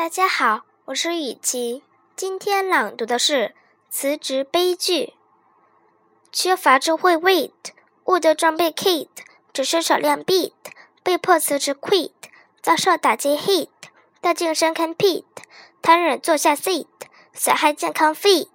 大家好，我是雨琪。今天朗读的是辞职悲剧。缺乏智慧，wait，误的装备，kit，只是少量，beat，被迫辞职，quit，遭受打击，hit，到晋升，compete，瘫软坐下，sit；损害健康，feet。